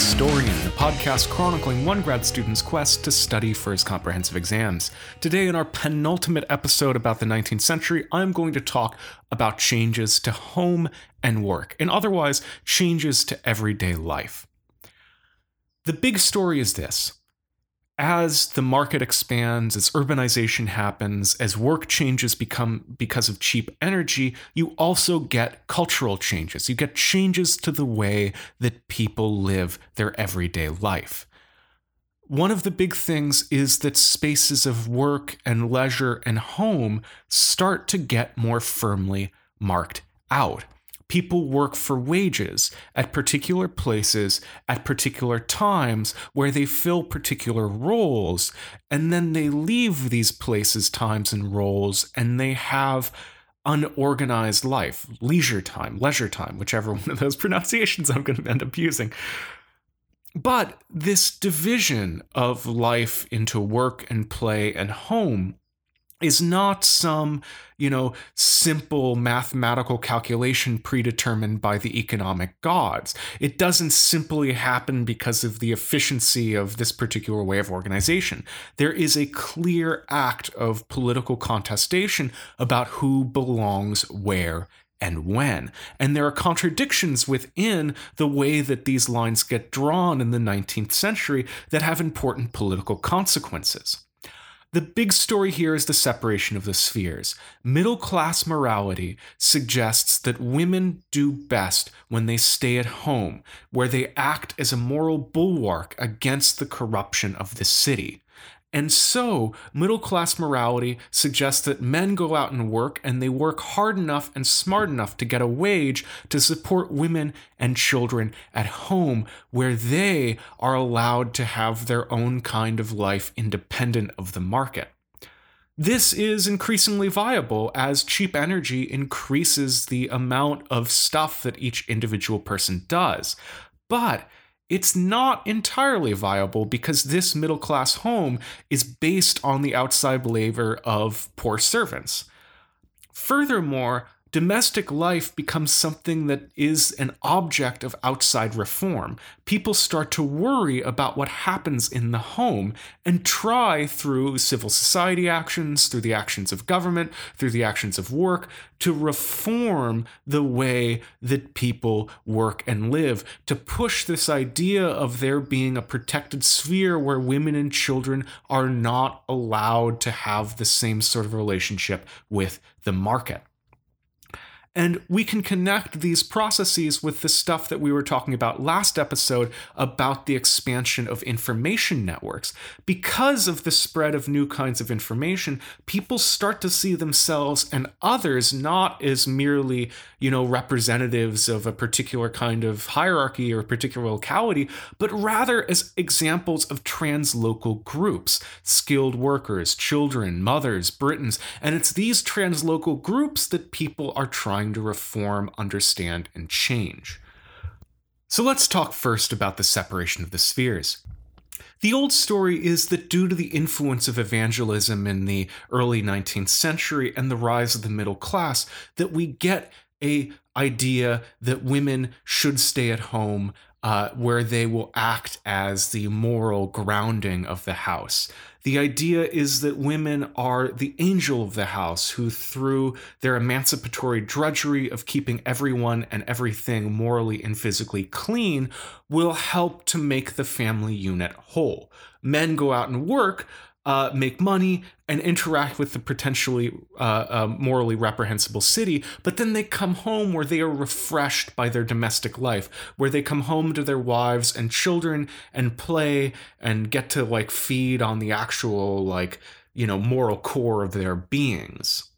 Historian, the podcast chronicling one grad student's quest to study for his comprehensive exams. Today, in our penultimate episode about the 19th century, I'm going to talk about changes to home and work, and otherwise, changes to everyday life. The big story is this as the market expands, as urbanization happens, as work changes become because of cheap energy, you also get cultural changes. You get changes to the way that people live their everyday life. One of the big things is that spaces of work and leisure and home start to get more firmly marked out people work for wages at particular places at particular times where they fill particular roles and then they leave these places times and roles and they have unorganized life leisure time leisure time whichever one of those pronunciations i'm going to end up using. But this division of life into work and play and home is not some, you know, simple mathematical calculation predetermined by the economic gods. It doesn't simply happen because of the efficiency of this particular way of organization. There is a clear act of political contestation about who belongs where and when. And there are contradictions within the way that these lines get drawn in the 19th century that have important political consequences. The big story here is the separation of the spheres. Middle class morality suggests that women do best when they stay at home, where they act as a moral bulwark against the corruption of the city. And so, middle class morality suggests that men go out and work and they work hard enough and smart enough to get a wage to support women and children at home, where they are allowed to have their own kind of life independent of the market. This is increasingly viable as cheap energy increases the amount of stuff that each individual person does. But it's not entirely viable because this middle class home is based on the outside labor of poor servants. Furthermore, domestic life becomes something that is an object of outside reform. People start to worry about what happens in the home and try through civil society actions, through the actions of government, through the actions of work, to reform the way that people work and live, to push this idea of there being a protected sphere where women and children are not allowed to have the same sort of relationship with the market. And we can connect these processes with the stuff that we were talking about last episode about the expansion of information networks. Because of the spread of new kinds of information, people start to see themselves and others not as merely, you know, representatives of a particular kind of hierarchy or a particular locality, but rather as examples of translocal groups, skilled workers, children, mothers, Britons. And it's these translocal groups that people are trying trying to reform, understand, and change. So let's talk first about the separation of the spheres. The old story is that due to the influence of evangelism in the early 19th century and the rise of the middle class that we get a idea that women should stay at home uh, where they will act as the moral grounding of the house. The idea is that women are the angel of the house who, through their emancipatory drudgery of keeping everyone and everything morally and physically clean, will help to make the family unit whole. Men go out and work, uh, make money and interact with the potentially uh, uh, morally reprehensible city, but then they come home where they are refreshed by their domestic life, where they come home to their wives and children and play and get to like feed on the actual like you know moral core of their beings.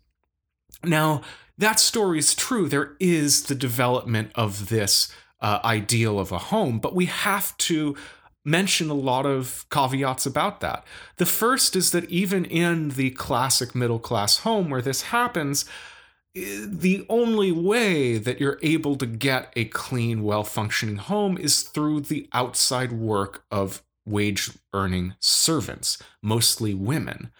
Now that story is true. There is the development of this uh, ideal of a home, but we have to mention a lot of caveats about that. The first is that even in the classic middle class home where this happens, the only way that you're able to get a clean, well functioning home is through the outside work of wage earning servants, mostly women.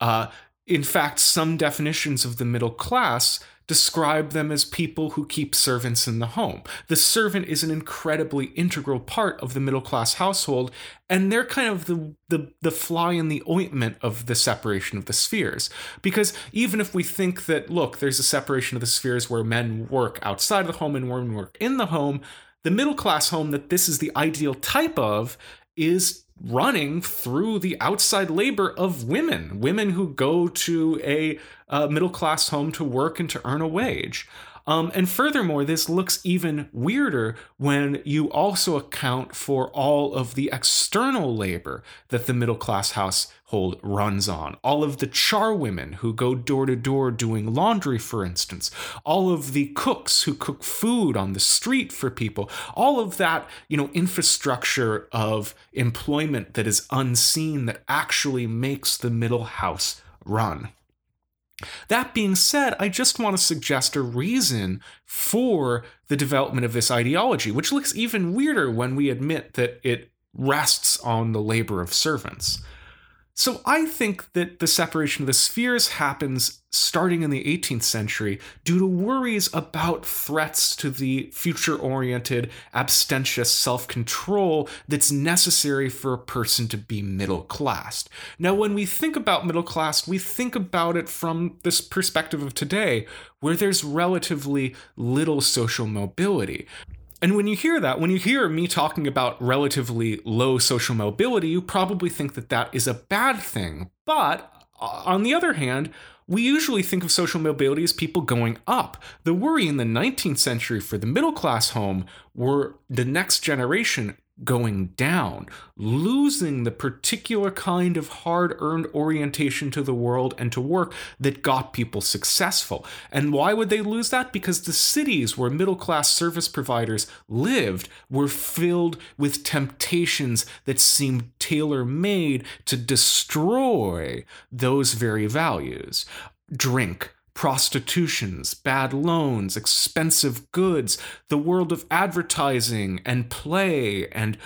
Uh, in fact, some definitions of the middle class describe them as people who keep servants in the home. The servant is an incredibly integral part of the middle class household, and they're kind of the, the, the fly in the ointment of the separation of the spheres. Because even if we think that, look, there's a separation of the spheres where men work outside of the home and women work in the home, the middle class home that this is the ideal type of is running through the outside labor of women, women who go to a uh, middle class home to work and to earn a wage. Um, and furthermore, this looks even weirder when you also account for all of the external labor that the middle class household runs on. All of the charwomen who go door to door doing laundry, for instance. All of the cooks who cook food on the street for people. All of that, you know, infrastructure of employment that is unseen that actually makes the middle house run. That being said, I just want to suggest a reason for the development of this ideology, which looks even weirder when we admit that it rests on the labor of servants. So I think that the separation of the spheres happens starting in the 18th century due to worries about threats to the future oriented, abstentious self control that's necessary for a person to be middle class. Now, when we think about middle class, we think about it from this perspective of today, where there's relatively little social mobility. And when you hear that, when you hear me talking about relatively low social mobility, you probably think that that is a bad thing. But uh, on the other hand, we usually think of social mobility as people going up. The worry in the 19th century for the middle class home were the next generation going down, losing the particular kind of hard earned orientation to the world and to work that got people successful. And why would they lose that? Because the cities where middle class service providers lived were filled with temptations that seemed tailor made to destroy those very values. Drink, prostitutions, bad loans, expensive goods, the world of advertising and play, and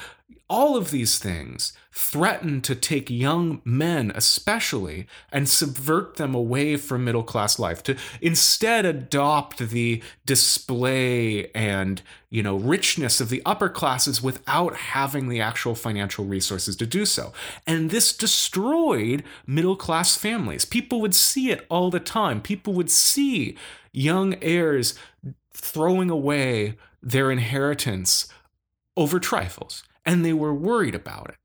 all of these things threaten to take young men, especially, and subvert them away from middle class life, to instead adopt the display and, you know, richness of the upper classes without having the actual financial resources to do so. And this destroyed middle class families. People would see it all the time. People would see young heirs throwing away their inheritance over trifles, and they were worried about it.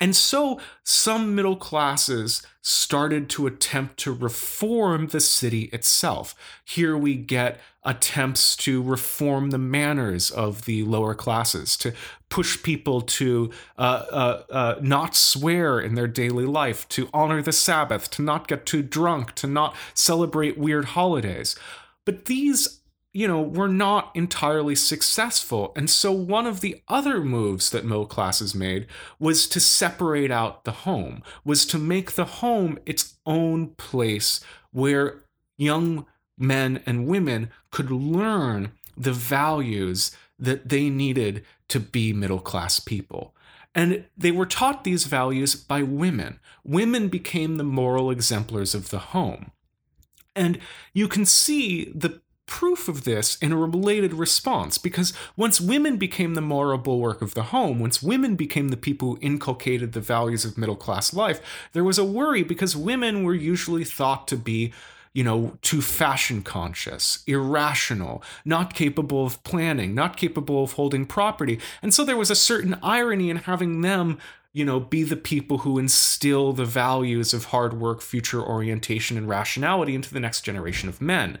And so some middle classes started to attempt to reform the city itself. Here we get attempts to reform the manners of the lower classes, to push people to uh, uh, uh, not swear in their daily life, to honor the Sabbath, to not get too drunk, to not celebrate weird holidays. But these you know, were not entirely successful. And so one of the other moves that middle classes made was to separate out the home, was to make the home its own place where young men and women could learn the values that they needed to be middle class people. And they were taught these values by women. Women became the moral exemplars of the home. And you can see the proof of this in a related response because once women became the moral bulwark of the home, once women became the people who inculcated the values of middle class life, there was a worry because women were usually thought to be you know, too fashion conscious, irrational, not capable of planning, not capable of holding property. And so there was a certain irony in having them, you know, be the people who instill the values of hard work, future orientation, and rationality into the next generation of men.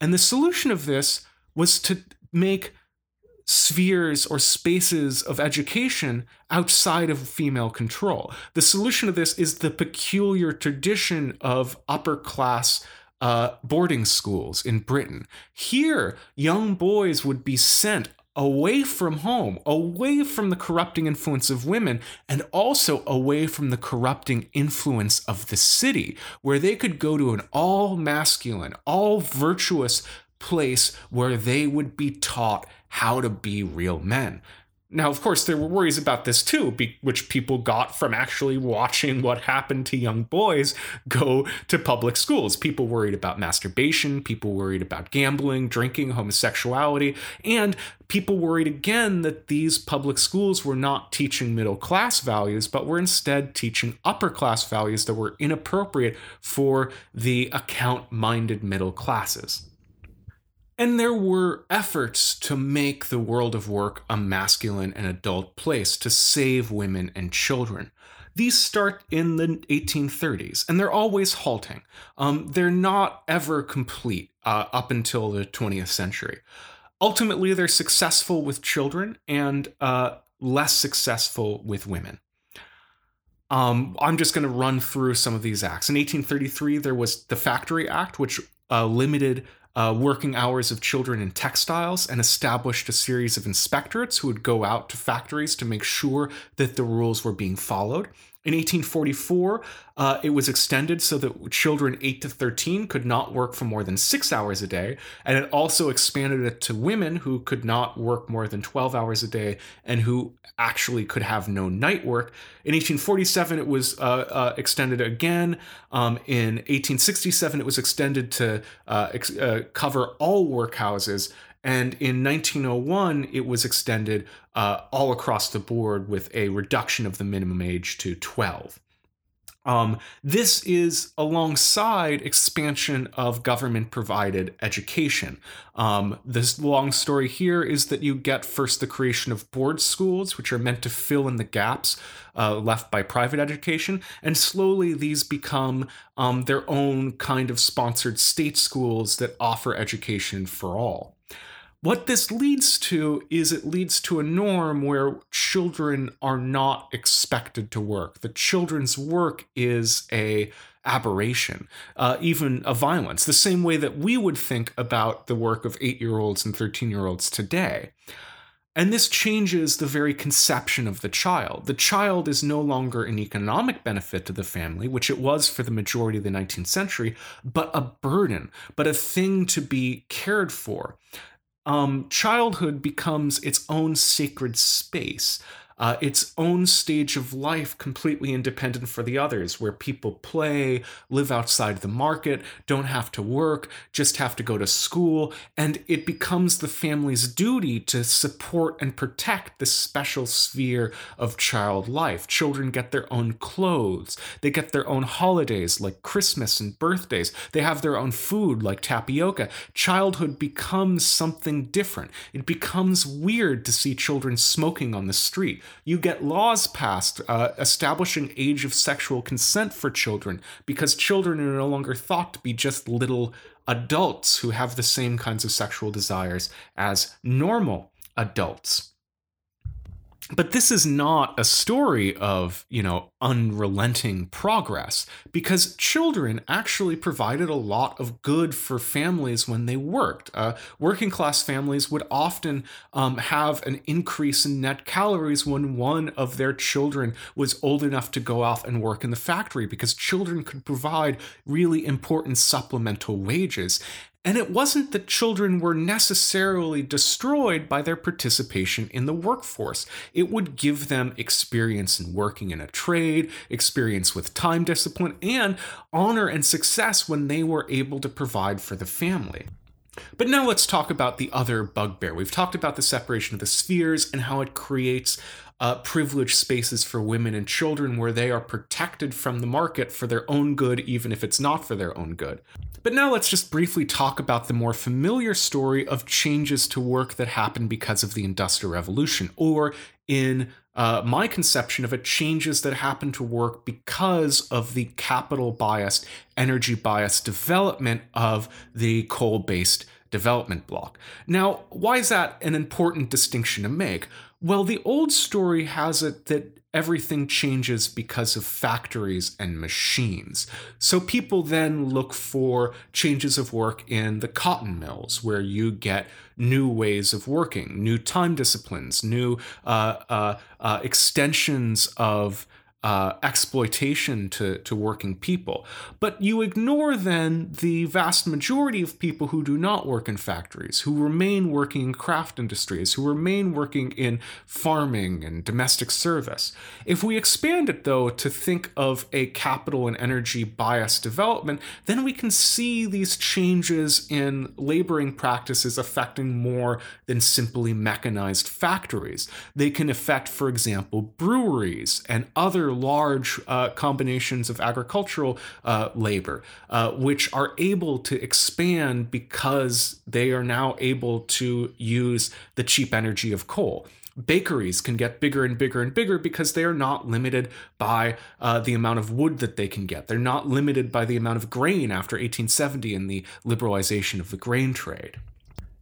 And the solution of this was to make spheres or spaces of education outside of female control. The solution of this is the peculiar tradition of upper class uh, boarding schools in Britain. Here, young boys would be sent away from home, away from the corrupting influence of women, and also away from the corrupting influence of the city, where they could go to an all masculine, all virtuous place where they would be taught how to be real men. Now, of course, there were worries about this too, which people got from actually watching what happened to young boys go to public schools. People worried about masturbation, people worried about gambling, drinking, homosexuality, and people worried again that these public schools were not teaching middle class values, but were instead teaching upper class values that were inappropriate for the account minded middle classes. And there were efforts to make the world of work a masculine and adult place to save women and children. These start in the 1830s, and they're always halting. Um, they're not ever complete uh, up until the 20th century. Ultimately, they're successful with children and uh, less successful with women. Um, I'm just going to run through some of these acts. In 1833, there was the Factory Act, which uh, limited uh, working hours of children in textiles and established a series of inspectorates who would go out to factories to make sure that the rules were being followed. In 1844, uh, it was extended so that children 8 to 13 could not work for more than six hours a day, and it also expanded it to women who could not work more than 12 hours a day and who actually could have no night work. In 1847, it was uh, uh, extended again. Um, in 1867, it was extended to uh, ex- uh, cover all workhouses. And in 1901, it was extended uh, all across the board with a reduction of the minimum age to 12. Um, this is alongside expansion of government provided education. Um, this long story here is that you get first the creation of board schools, which are meant to fill in the gaps uh, left by private education, and slowly these become um, their own kind of sponsored state schools that offer education for all. What this leads to is it leads to a norm where children are not expected to work. The children's work is a aberration, uh, even a violence, the same way that we would think about the work of eight year olds and 13 year olds today. And this changes the very conception of the child. The child is no longer an economic benefit to the family, which it was for the majority of the 19th century, but a burden, but a thing to be cared for um, childhood becomes its own sacred space uh, its own stage of life completely independent for the others, where people play, live outside the market, don't have to work, just have to go to school, and it becomes the family's duty to support and protect this special sphere of child life. Children get their own clothes, they get their own holidays like Christmas and birthdays, they have their own food like tapioca. Childhood becomes something different. It becomes weird to see children smoking on the street you get laws passed uh, establishing age of sexual consent for children because children are no longer thought to be just little adults who have the same kinds of sexual desires as normal adults but this is not a story of, you know, unrelenting progress because children actually provided a lot of good for families when they worked. Uh, working class families would often um, have an increase in net calories when one of their children was old enough to go off and work in the factory because children could provide really important supplemental wages. And it wasn't that children were necessarily destroyed by their participation in the workforce. It would give them experience in working in a trade, experience with time discipline, and honor and success when they were able to provide for the family. But now let's talk about the other bugbear. We've talked about the separation of the spheres and how it creates uh, privileged spaces for women and children where they are protected from the market for their own good, even if it's not for their own good. But now let's just briefly talk about the more familiar story of changes to work that happened because of the Industrial Revolution, or in uh, my conception of it, changes that happen to work because of the capital biased, energy biased development of the coal based development block. Now, why is that an important distinction to make? Well, the old story has it that everything changes because of factories and machines. So people then look for changes of work in the cotton mills, where you get new ways of working, new time disciplines, new uh, uh, uh, extensions of uh, exploitation to, to working people. But you ignore then the vast majority of people who do not work in factories, who remain working in craft industries, who remain working in farming and domestic service. If we expand it, though, to think of a capital and energy bias development, then we can see these changes in laboring practices affecting more than simply mechanized factories. They can affect, for example, breweries and other large uh, combinations of agricultural uh, labor, uh, which are able to expand because they are now able to use the cheap energy of coal bakeries can get bigger and bigger and bigger because they are not limited by uh, the amount of wood that they can get. They're not limited by the amount of grain after 1870 and the liberalization of the grain trade.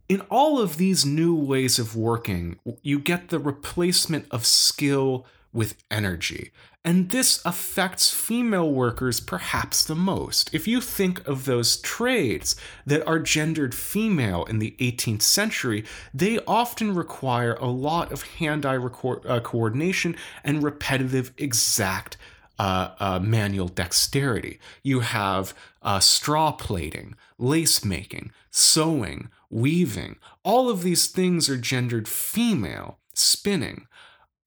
In all of these new ways of working, you get the replacement of skill with energy. And this affects female workers perhaps the most. If you think of those trades that are gendered female in the 18th century, they often require a lot of hand eye uh, coordination and repetitive, exact uh, uh, manual dexterity. You have uh, straw plaiting, lace making, sewing, weaving. All of these things are gendered female, spinning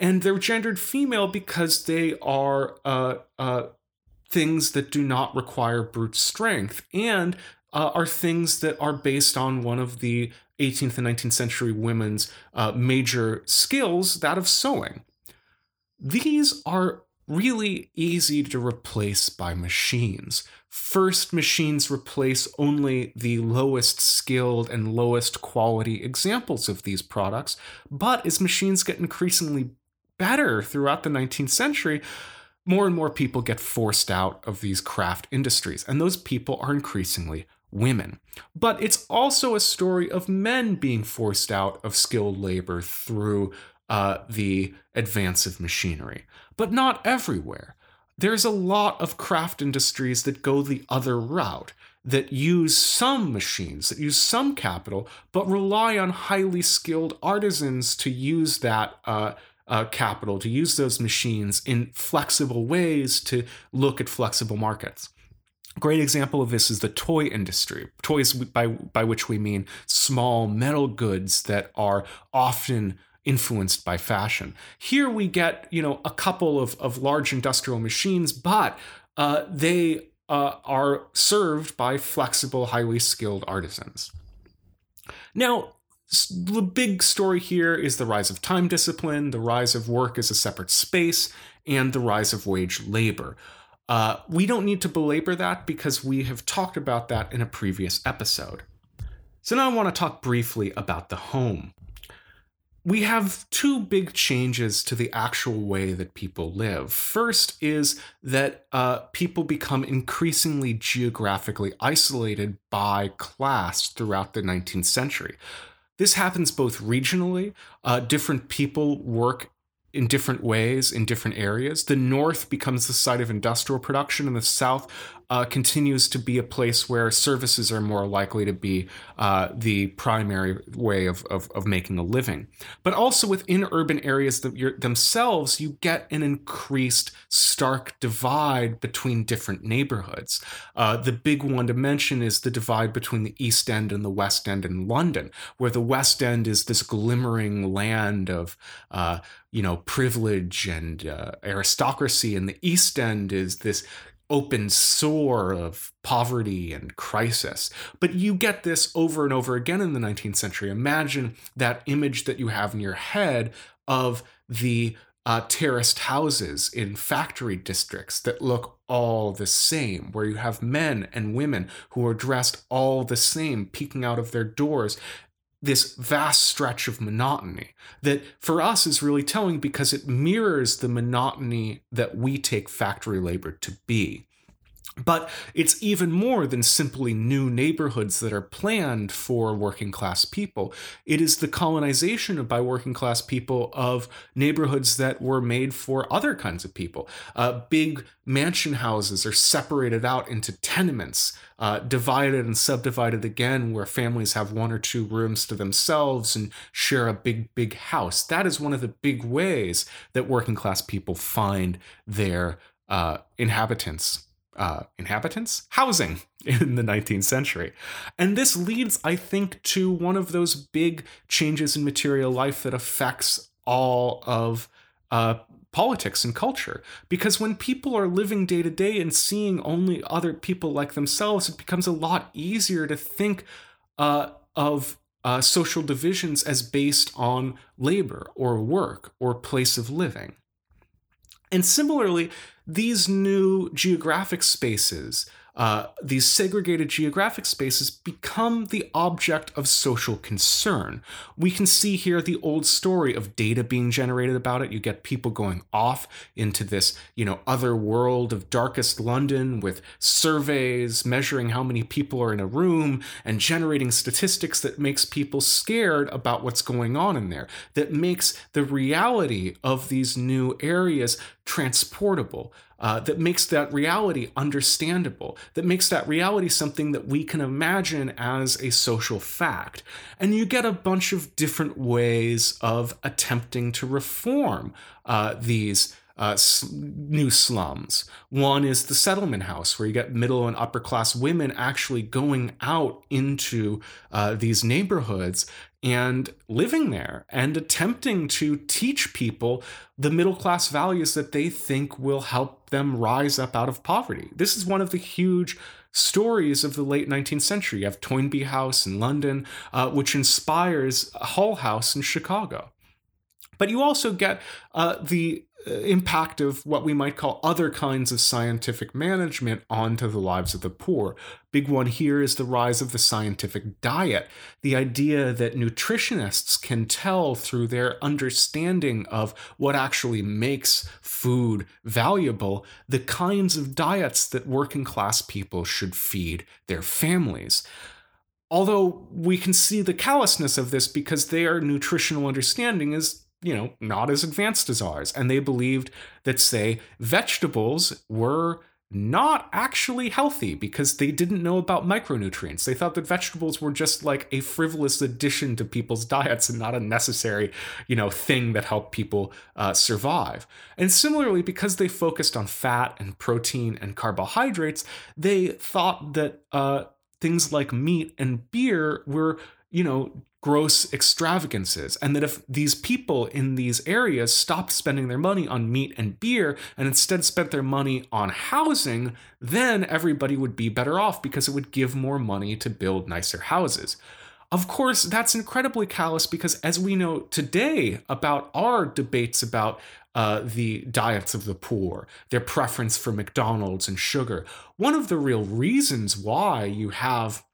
and they're gendered female because they are uh, uh, things that do not require brute strength and uh, are things that are based on one of the 18th and 19th century women's uh, major skills, that of sewing. These are really easy to replace by machines. First, machines replace only the lowest skilled and lowest quality examples of these products, but as machines get increasingly better throughout the 19th century, more and more people get forced out of these craft industries, and those people are increasingly women. But it's also a story of men being forced out of skilled labor through uh, the advance of machinery, but not everywhere. There's a lot of craft industries that go the other route, that use some machines, that use some capital, but rely on highly skilled artisans to use that uh, uh, capital, to use those machines in flexible ways to look at flexible markets. great example of this is the toy industry. Toys, by, by which we mean small metal goods that are often influenced by fashion. Here we get, you know, a couple of, of large industrial machines, but uh, they uh, are served by flexible, highly skilled artisans. Now, the big story here is the rise of time discipline, the rise of work as a separate space, and the rise of wage labor. Uh, we don't need to belabor that because we have talked about that in a previous episode. So now I want to talk briefly about the home. We have two big changes to the actual way that people live. First is that uh, people become increasingly geographically isolated by class throughout the 19th century. This happens both regionally, uh, different people work in different ways in different areas. The north becomes the site of industrial production, and the south uh, continues to be a place where services are more likely to be uh, the primary way of, of, of, making a living. But also within urban areas themselves, you get an increased stark divide between different neighborhoods. Uh, the big one to mention is the divide between the East End and the West End in London, where the West End is this glimmering land of uh, you know privilege and uh, aristocracy, and the East End is this open sore of poverty and crisis. But you get this over and over again in the 19th century. Imagine that image that you have in your head of the uh, terraced houses in factory districts that look all the same, where you have men and women who are dressed all the same, peeking out of their doors this vast stretch of monotony that for us is really telling because it mirrors the monotony that we take factory labor to be. But it's even more than simply new neighborhoods that are planned for working class people. It is the colonization by working class people of neighborhoods that were made for other kinds of people. Uh, big mansion houses are separated out into tenements, uh, divided and subdivided again, where families have one or two rooms to themselves and share a big, big house. That is one of the big ways that working class people find their uh, inhabitants uh, inhabitants, housing in the 19th century. And this leads, I think, to one of those big changes in material life that affects all of uh, politics and culture. Because when people are living day to day and seeing only other people like themselves, it becomes a lot easier to think uh, of uh, social divisions as based on labor or work or place of living. And similarly, these new geographic spaces uh, these segregated geographic spaces become the object of social concern. We can see here the old story of data being generated about it. You get people going off into this, you know, other world of darkest London with surveys measuring how many people are in a room and generating statistics that makes people scared about what's going on in there, that makes the reality of these new areas transportable uh, that makes that reality understandable, that makes that reality something that we can imagine as a social fact. And you get a bunch of different ways of attempting to reform uh, these. Uh, new slums. One is the settlement house, where you get middle and upper class women actually going out into uh, these neighborhoods and living there and attempting to teach people the middle class values that they think will help them rise up out of poverty. This is one of the huge stories of the late 19th century. You have Toynbee House in London, uh, which inspires Hull House in Chicago. But you also get uh, the Uh, impact of what we might call other kinds of scientific management onto the lives of the poor. Big one here is the rise of the scientific diet. The idea that nutritionists can tell through their understanding of what actually makes food valuable the kinds of diets that working class people should feed their families although we can see the callousness of this because their nutritional understanding is you know, not as advanced as ours. And they believed that, say, vegetables were not actually healthy because they didn't know about micronutrients. They thought that vegetables were just like a frivolous addition to people's diets and not a necessary, you know, thing that helped people uh, survive. And similarly, because they focused on fat and protein and carbohydrates, they thought that uh, things like meat and beer were you know, gross extravagances. And that if these people in these areas stopped spending their money on meat and beer and instead spent their money on housing, then everybody would be better off because it would give more money to build nicer houses. Of course, that's incredibly callous because, as we know today about our debates about uh, the diets of the poor, their preference for McDonald's and sugar, one of the real reasons why you have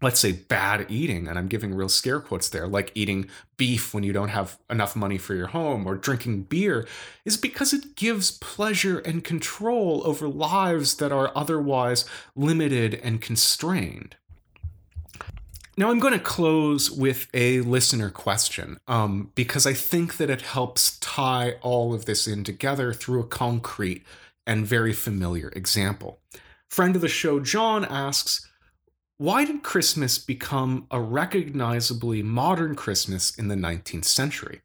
let's say bad eating and i'm giving real scare quotes there like eating beef when you don't have enough money for your home or drinking beer is because it gives pleasure and control over lives that are otherwise limited and constrained. Now i'm going to close with a listener question um, because i think that it helps tie all of this in together through a concrete and very familiar example. Friend of the show john asks why did Christmas become a recognizably modern Christmas in the 19th century?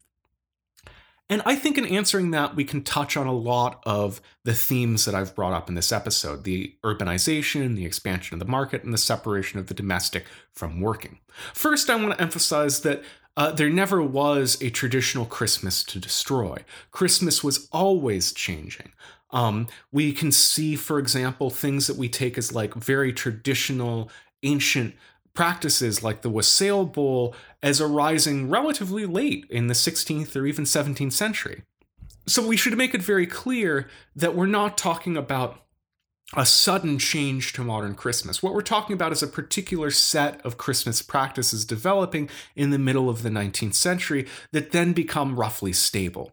And I think in answering that, we can touch on a lot of the themes that I've brought up in this episode the urbanization, the expansion of the market, and the separation of the domestic from working. First, I want to emphasize that uh, there never was a traditional Christmas to destroy. Christmas was always changing. Um, we can see, for example, things that we take as like very traditional ancient practices like the wassail bowl as arising relatively late in the 16th or even 17th century. So we should make it very clear that we're not talking about a sudden change to modern Christmas. What we're talking about is a particular set of Christmas practices developing in the middle of the 19th century that then become roughly stable.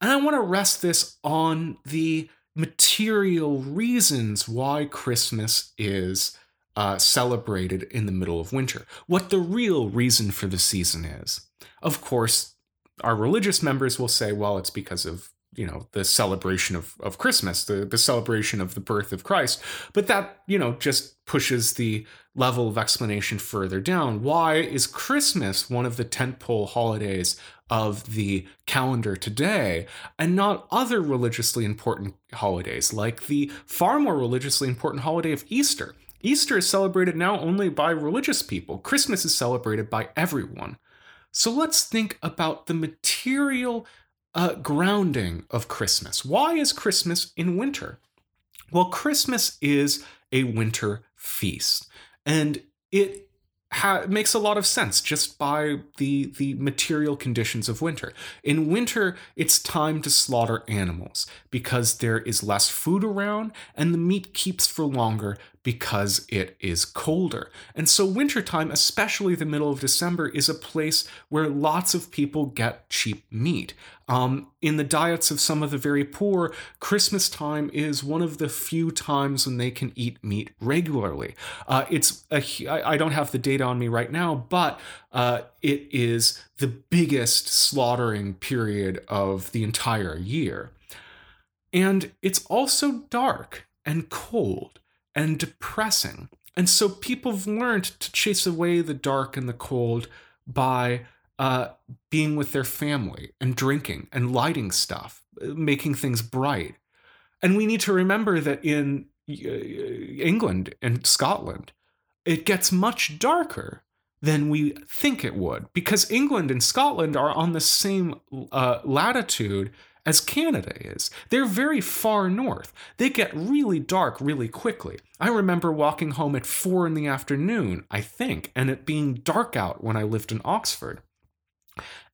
And I want to rest this on the material reasons why Christmas is uh, celebrated in the middle of winter, what the real reason for the season is. Of course, our religious members will say, well, it's because of you know the celebration of, of christmas the, the celebration of the birth of christ. But that you know just pushes the level of explanation further down. Why is christmas one of the tentpole holidays of the calendar today and not other religiously important holidays like the far more religiously important holiday of easter easter is celebrated now only by religious people christmas is celebrated by everyone so let's think about the material uh, grounding of Christmas. Why is Christmas in winter? Well, Christmas is a winter feast, and it ha- makes a lot of sense just by the the material conditions of winter. In winter, it's time to slaughter animals because there is less food around, and the meat keeps for longer because it is colder. And so, wintertime, especially the middle of December, is a place where lots of people get cheap meat. Um, in the diets of some of the very poor, Christmas time is one of the few times when they can eat meat regularly. Uh, it's a, I don't have the data on me right now, but uh, it is the biggest slaughtering period of the entire year. And it's also dark and cold and depressing. And so people have learned to chase away the dark and the cold by uh, being with their family and drinking and lighting stuff, making things bright. And we need to remember that in uh, England and Scotland, it gets much darker than we think it would because England and Scotland are on the same uh, latitude as Canada is. They're very far north. They get really dark really quickly. I remember walking home at four in the afternoon, I think, and it being dark out when I lived in Oxford.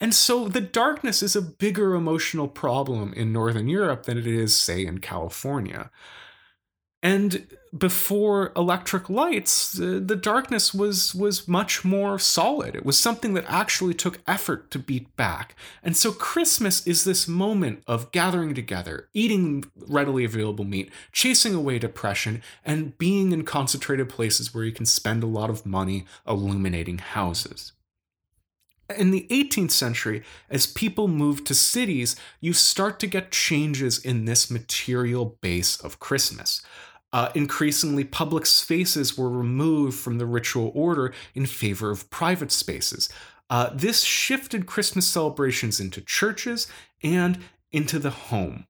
And so the darkness is a bigger emotional problem in Northern Europe than it is, say, in California. And before electric lights, uh, the darkness was was much more solid. It was something that actually took effort to beat back. And so Christmas is this moment of gathering together, eating readily available meat, chasing away depression, and being in concentrated places where you can spend a lot of money illuminating houses. In the 18th century, as people moved to cities, you start to get changes in this material base of Christmas. Uh, increasingly, public spaces were removed from the ritual order in favor of private spaces. Uh, this shifted Christmas celebrations into churches and into the home.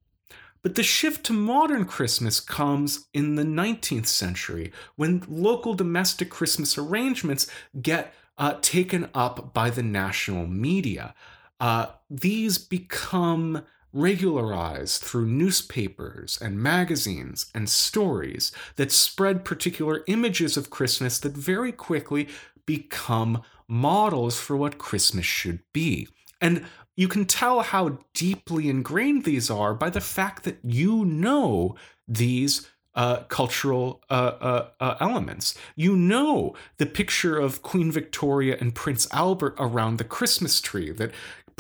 But the shift to modern Christmas comes in the 19th century when local domestic Christmas arrangements get uh, taken up by the national media. Uh, these become regularized through newspapers and magazines and stories that spread particular images of Christmas that very quickly become models for what Christmas should be. And you can tell how deeply ingrained these are by the fact that you know these uh, cultural uh, uh, uh elements. You know the picture of Queen Victoria and Prince Albert around the Christmas tree that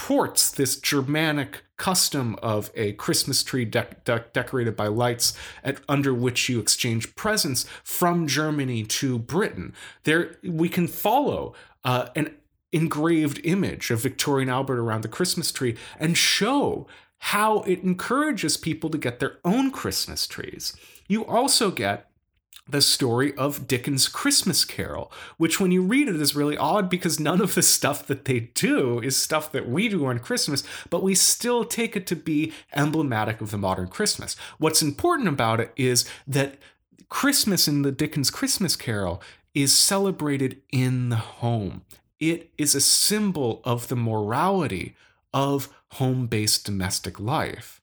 ports this Germanic custom of a Christmas tree de- de- decorated by lights at, under which you exchange presents from Germany to Britain. There, we can follow uh, an engraved image of Victoria and Albert around the Christmas tree and show how it encourages people to get their own Christmas trees. You also get the story of Dickens' Christmas Carol, which, when you read it, is really odd because none of the stuff that they do is stuff that we do on Christmas, but we still take it to be emblematic of the modern Christmas. What's important about it is that Christmas in the Dickens Christmas Carol is celebrated in the home. It is a symbol of the morality of home based domestic life.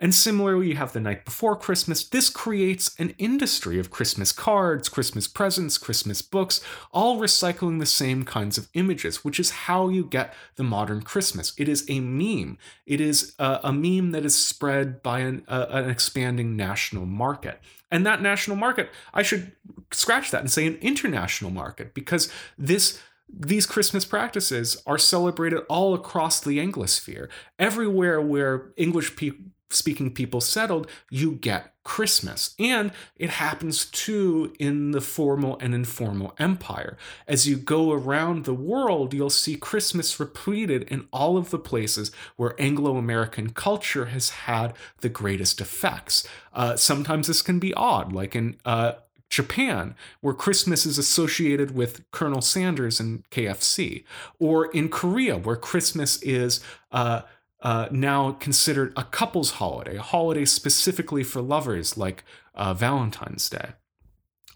And similarly, you have the night before Christmas. This creates an industry of Christmas cards, Christmas presents, Christmas books, all recycling the same kinds of images, which is how you get the modern Christmas. It is a meme. It is a, a meme that is spread by an, a, an expanding national market. And that national market, I should scratch that and say an international market, because this these Christmas practices are celebrated all across the Anglosphere. Everywhere where English pe- speaking people settled, you get Christmas. And it happens too in the formal and informal empire. As you go around the world, you'll see Christmas repeated in all of the places where Anglo American culture has had the greatest effects. Uh, sometimes this can be odd, like in uh, Japan, where Christmas is associated with Colonel Sanders and KFC, or in Korea, where Christmas is uh, uh, now considered a couple's holiday, a holiday specifically for lovers like uh, Valentine's Day.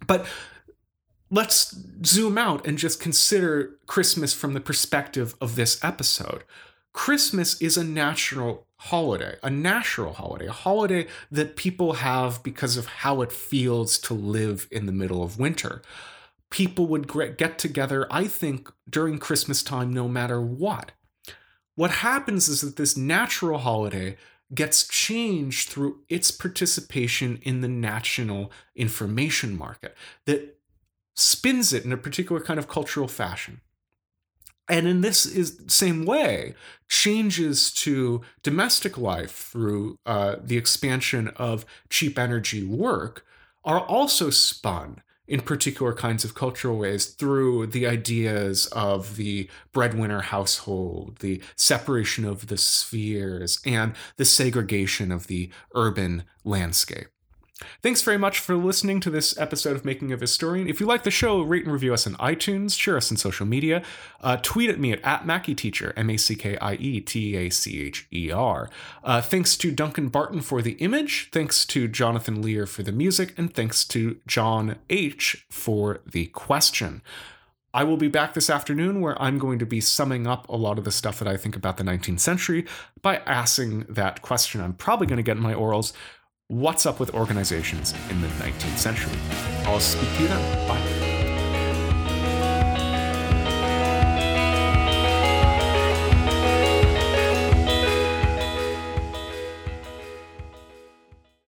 But let's zoom out and just consider Christmas from the perspective of this episode. Christmas is a natural holiday, a natural holiday, a holiday that people have because of how it feels to live in the middle of winter. People would get together, I think, during Christmas time, no matter what. What happens is that this natural holiday gets changed through its participation in the national information market that spins it in a particular kind of cultural fashion. And in this is same way changes to domestic life through uh, the expansion of cheap energy work are also spun in particular kinds of cultural ways through the ideas of the breadwinner household, the separation of the spheres, and the segregation of the urban landscape. Thanks very much for listening to this episode of Making of Historian. If you like the show, rate and review us on iTunes, share us on social media, uh, tweet at me at, at MackieTeacher, M A C K I E T A C H E R. Uh, thanks to Duncan Barton for the image, thanks to Jonathan Lear for the music, and thanks to John H. for the question. I will be back this afternoon where I'm going to be summing up a lot of the stuff that I think about the 19th century by asking that question I'm probably going to get in my orals what's up with organizations in the 19th century. I'll speak to you then. Bye.